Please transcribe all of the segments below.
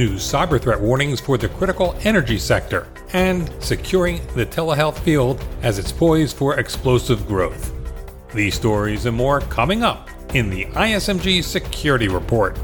new cyber threat warnings for the critical energy sector, and securing the telehealth field as it's poised for explosive growth. These stories and more coming up in the ISMG Security Report.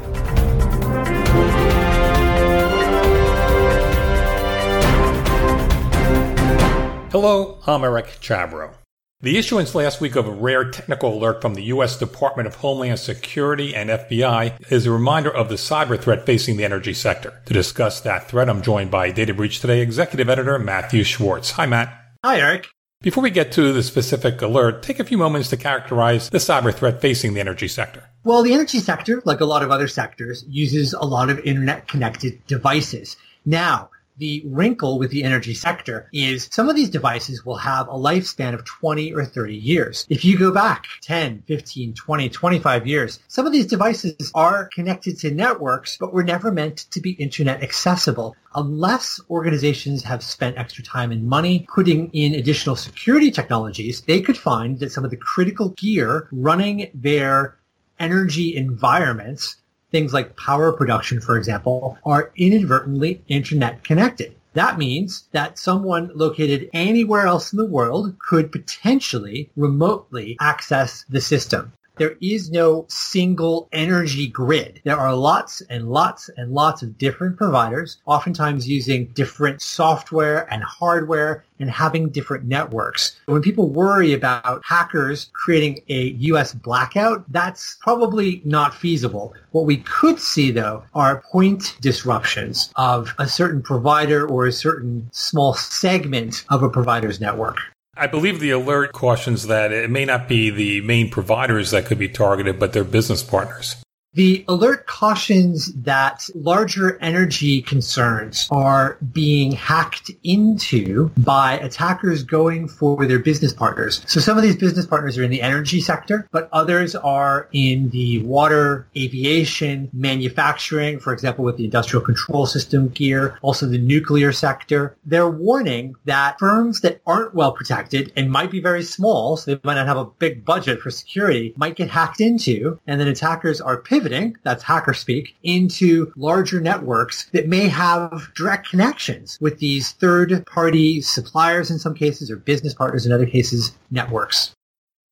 Hello, I'm Eric Chabrow. The issuance last week of a rare technical alert from the U.S. Department of Homeland Security and FBI is a reminder of the cyber threat facing the energy sector. To discuss that threat, I'm joined by Data Breach Today executive editor Matthew Schwartz. Hi, Matt. Hi, Eric. Before we get to the specific alert, take a few moments to characterize the cyber threat facing the energy sector. Well, the energy sector, like a lot of other sectors, uses a lot of internet connected devices. Now, the wrinkle with the energy sector is some of these devices will have a lifespan of 20 or 30 years. If you go back 10, 15, 20, 25 years, some of these devices are connected to networks, but were never meant to be internet accessible. Unless organizations have spent extra time and money putting in additional security technologies, they could find that some of the critical gear running their energy environments things like power production, for example, are inadvertently internet connected. That means that someone located anywhere else in the world could potentially remotely access the system. There is no single energy grid. There are lots and lots and lots of different providers, oftentimes using different software and hardware and having different networks. When people worry about hackers creating a US blackout, that's probably not feasible. What we could see though are point disruptions of a certain provider or a certain small segment of a provider's network. I believe the alert cautions that it may not be the main providers that could be targeted, but their business partners. The alert cautions that larger energy concerns are being hacked into by attackers going for their business partners. So some of these business partners are in the energy sector, but others are in the water, aviation, manufacturing, for example, with the industrial control system gear, also the nuclear sector. They're warning that firms that aren't well protected and might be very small, so they might not have a big budget for security, might get hacked into, and then attackers are pivoting pivoting, that's hacker speak, into larger networks that may have direct connections with these third party suppliers in some cases or business partners in other cases, networks.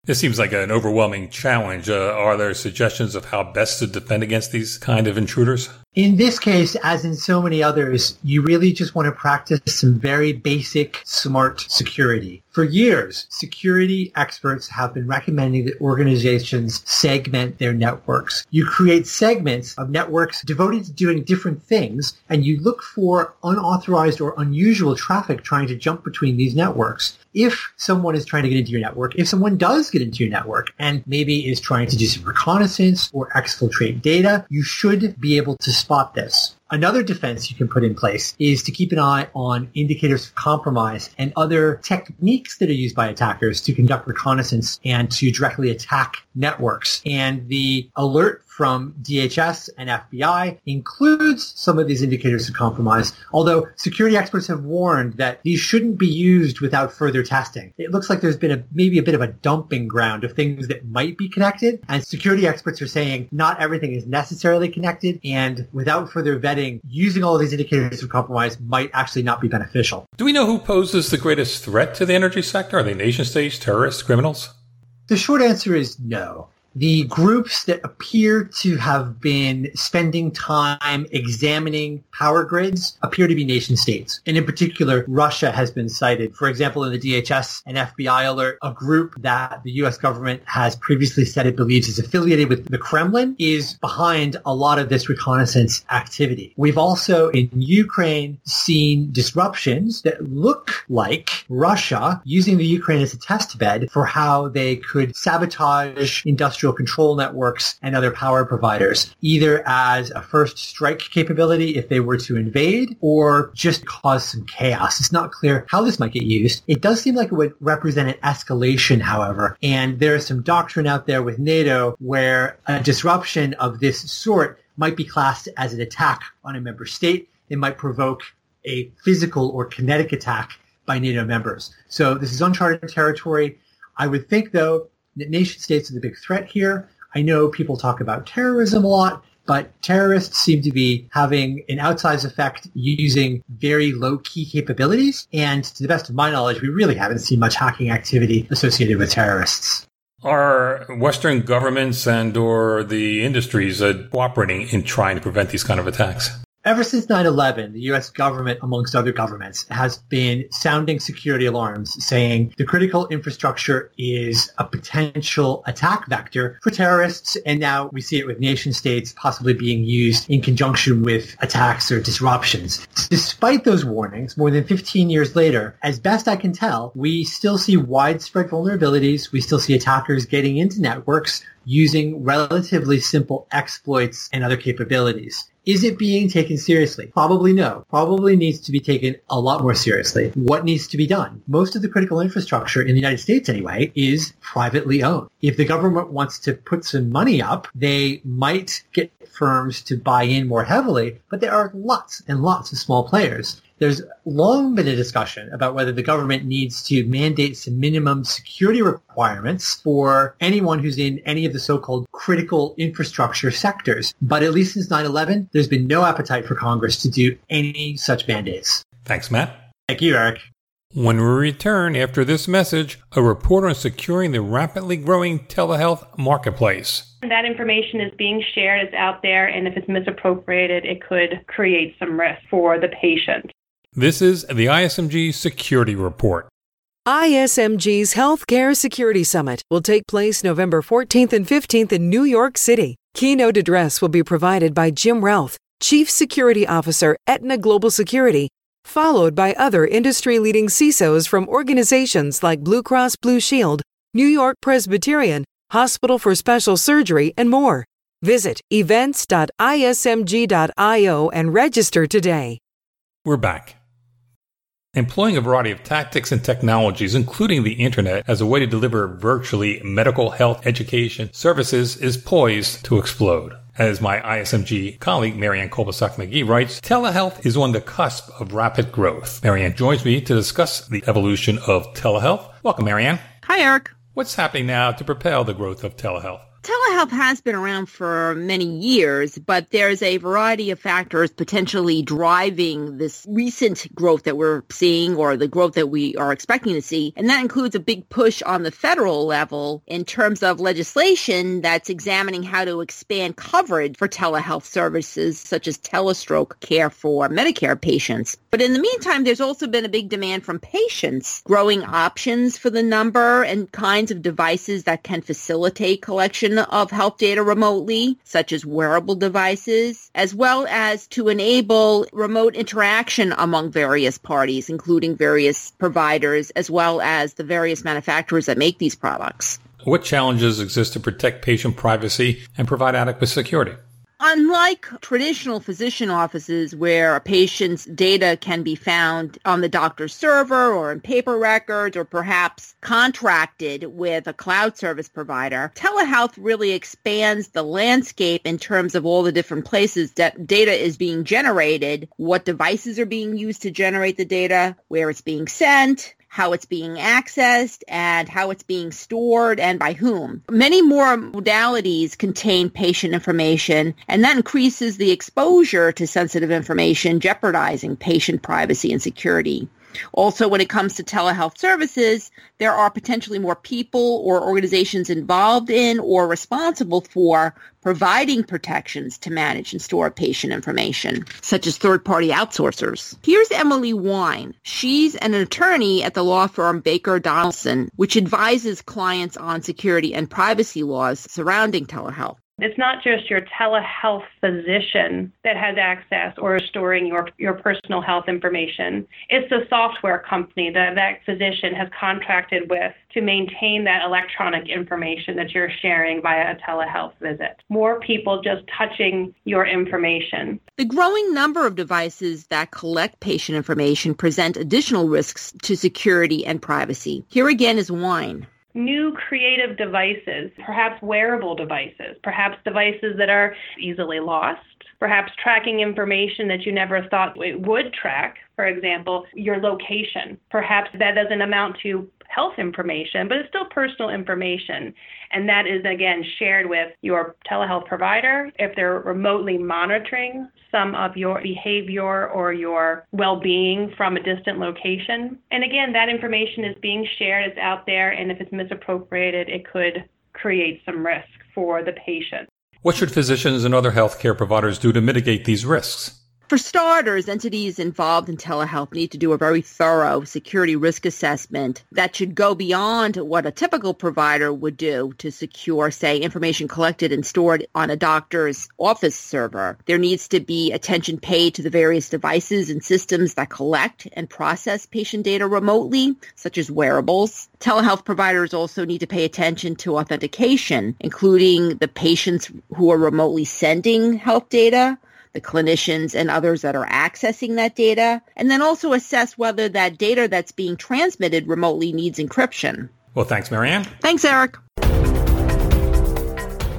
This seems like an overwhelming challenge. Uh, are there suggestions of how best to defend against these kind of intruders? In this case, as in so many others, you really just want to practice some very basic, smart security. For years, security experts have been recommending that organizations segment their networks. You create segments of networks devoted to doing different things, and you look for unauthorized or unusual traffic trying to jump between these networks. If someone is trying to get into your network, if someone does get into your network and maybe is trying to do some reconnaissance or exfiltrate data, you should be able to spot this. Another defense you can put in place is to keep an eye on indicators of compromise and other techniques that are used by attackers to conduct reconnaissance and to directly attack networks. And the alert from DHS and FBI includes some of these indicators of compromise, although security experts have warned that these shouldn't be used without further testing. It looks like there's been a, maybe a bit of a dumping ground of things that might be connected, and security experts are saying not everything is necessarily connected, and without further vetting, using all of these indicators of compromise might actually not be beneficial. Do we know who poses the greatest threat to the energy sector? Are they nation states, terrorists, criminals? The short answer is no the groups that appear to have been spending time examining power grids appear to be nation states. And in particular, Russia has been cited. For example, in the DHS and FBI alert, a group that the US government has previously said it believes is affiliated with the Kremlin is behind a lot of this reconnaissance activity. We've also in Ukraine seen disruptions that look like Russia using the Ukraine as a test bed for how they could sabotage industrial industrial control networks and other power providers, either as a first strike capability if they were to invade or just cause some chaos. It's not clear how this might get used. It does seem like it would represent an escalation, however, and there is some doctrine out there with NATO where a disruption of this sort might be classed as an attack on a member state. It might provoke a physical or kinetic attack by NATO members. So this is uncharted territory. I would think, though, nation states are the big threat here. I know people talk about terrorism a lot. but terrorists seem to be having an outsized effect using very low key capabilities. And to the best of my knowledge, we really haven't seen much hacking activity associated with terrorists. Are Western governments and or the industries uh, cooperating in trying to prevent these kind of attacks? Ever since 9-11, the U.S. government, amongst other governments, has been sounding security alarms saying the critical infrastructure is a potential attack vector for terrorists. And now we see it with nation states possibly being used in conjunction with attacks or disruptions. Despite those warnings, more than 15 years later, as best I can tell, we still see widespread vulnerabilities. We still see attackers getting into networks using relatively simple exploits and other capabilities. Is it being taken seriously? Probably no. Probably needs to be taken a lot more seriously. What needs to be done? Most of the critical infrastructure in the United States anyway is privately owned. If the government wants to put some money up, they might get firms to buy in more heavily, but there are lots and lots of small players. There's long been a discussion about whether the government needs to mandate some minimum security requirements for anyone who's in any of the so-called critical infrastructure sectors. But at least since 9-11, there's been no appetite for Congress to do any such mandates. Thanks, Matt. Thank you, Eric. When we return after this message, a report on securing the rapidly growing telehealth marketplace. That information is being shared, it's out there, and if it's misappropriated, it could create some risk for the patient. This is the ISMG Security Report. ISMG's Healthcare Security Summit will take place November 14th and 15th in New York City. Keynote address will be provided by Jim Routh, Chief Security Officer, Aetna Global Security, followed by other industry leading CISOs from organizations like Blue Cross Blue Shield, New York Presbyterian, Hospital for Special Surgery, and more. Visit events.ismg.io and register today. We're back. Employing a variety of tactics and technologies, including the internet, as a way to deliver virtually medical health education services is poised to explode. As my ISMG colleague Marianne Kolbasak McGee writes, telehealth is on the cusp of rapid growth. Marianne joins me to discuss the evolution of telehealth. Welcome, Marianne. Hi, Eric. What's happening now to propel the growth of telehealth? Telehealth has been around for many years, but there's a variety of factors potentially driving this recent growth that we're seeing or the growth that we are expecting to see. And that includes a big push on the federal level in terms of legislation that's examining how to expand coverage for telehealth services such as telestroke care for Medicare patients. But in the meantime, there's also been a big demand from patients, growing options for the number and kinds of devices that can facilitate collection of health data remotely, such as wearable devices, as well as to enable remote interaction among various parties, including various providers, as well as the various manufacturers that make these products. What challenges exist to protect patient privacy and provide adequate security? Unlike traditional physician offices where a patient's data can be found on the doctor's server or in paper records or perhaps contracted with a cloud service provider, telehealth really expands the landscape in terms of all the different places that data is being generated, what devices are being used to generate the data, where it's being sent, how it's being accessed and how it's being stored and by whom. Many more modalities contain patient information and that increases the exposure to sensitive information, jeopardizing patient privacy and security. Also, when it comes to telehealth services, there are potentially more people or organizations involved in or responsible for providing protections to manage and store patient information, such as third-party outsourcers. Here's Emily Wein. She's an attorney at the law firm Baker Donelson, which advises clients on security and privacy laws surrounding telehealth. It's not just your telehealth physician that has access or is storing your, your personal health information. It's the software company that that physician has contracted with to maintain that electronic information that you're sharing via a telehealth visit. More people just touching your information. The growing number of devices that collect patient information present additional risks to security and privacy. Here again is Wein new creative devices, perhaps wearable devices, perhaps devices that are easily lost, perhaps tracking information that you never thought it would track, for example, your location. Perhaps that doesn't amount to health information, but it's still personal information. And that is, again, shared with your telehealth provider if they're remotely monitoring some of your behavior or your well being from a distant location. And again, that information is being shared, it's out there, and if it's misappropriated, it could create some risk for the patient. What should physicians and other healthcare providers do to mitigate these risks? For starters, entities involved in telehealth need to do a very thorough security risk assessment that should go beyond what a typical provider would do to secure, say, information collected and stored on a doctor's office server. There needs to be attention paid to the various devices and systems that collect and process patient data remotely, such as wearables. Telehealth providers also need to pay attention to authentication, including the patients who are remotely sending health data, the clinicians and others that are accessing that data, and then also assess whether that data that's being transmitted remotely needs encryption. Well, thanks, Marianne. Thanks, Eric.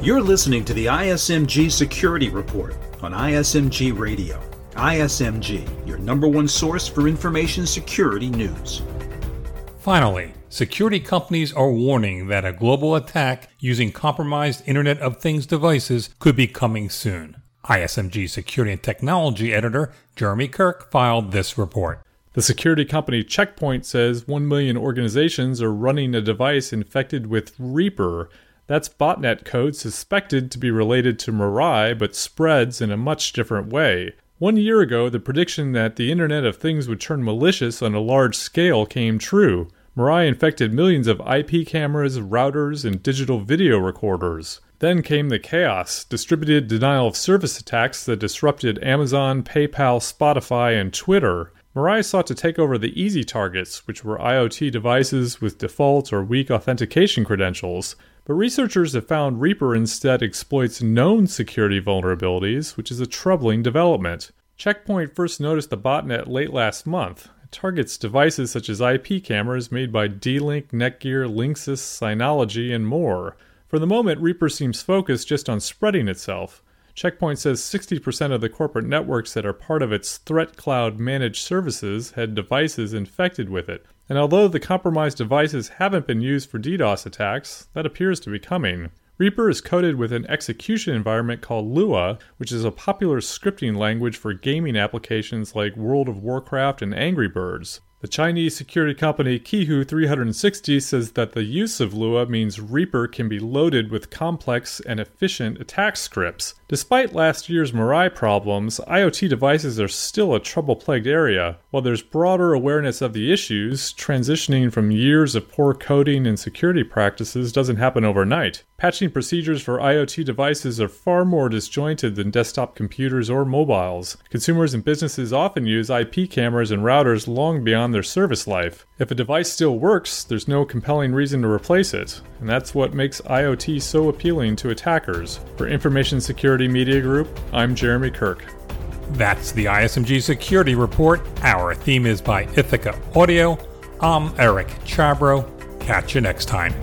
You're listening to the ISMG Security Report on ISMG Radio. ISMG, your number one source for information security news. Finally, security companies are warning that a global attack using compromised Internet of Things devices could be coming soon. ISMG security and technology editor Jeremy Kirk filed this report. The security company Check Point says 1 million organizations are running a device infected with Reaper. That's botnet code suspected to be related to Mirai but spreads in a much different way. One year ago, the prediction that the Internet of Things would turn malicious on a large scale came true. Mirai infected millions of IP cameras, routers, and digital video recorders. Then came the chaos distributed denial of service attacks that disrupted Amazon, PayPal, Spotify, and Twitter. Mirai sought to take over the easy targets, which were IoT devices with default or weak authentication credentials. But researchers have found Reaper instead exploits known security vulnerabilities, which is a troubling development. Checkpoint Point first noticed the botnet late last month. Targets devices such as IP cameras made by D-Link, Netgear, Linksys, Synology, and more. For the moment, Reaper seems focused just on spreading itself. Check Point says 60% of the corporate networks that are part of its Threat Cloud managed services had devices infected with it. And although the compromised devices haven't been used for DDoS attacks, that appears to be coming. Reaper is coded with an execution environment called Lua, which is a popular scripting language for gaming applications like World of Warcraft and Angry Birds. The Chinese security company Qihoo 360 says that the use of Lua means Reaper can be loaded with complex and efficient attack scripts. Despite last year's Mirai problems, IoT devices are still a trouble plagued area. While there's broader awareness of the issues, transitioning from years of poor coding and security practices doesn't happen overnight. Patching procedures for IoT devices are far more disjointed than desktop computers or mobiles. Consumers and businesses often use IP cameras and routers long beyond their service life. If a device still works, there's no compelling reason to replace it, and that's what makes IoT so appealing to attackers. For Information Security Media Group, I'm Jeremy Kirk. That's the ISMG Security Report. Our theme is by Ithaca Audio. I'm Eric Chabrow. Catch you next time.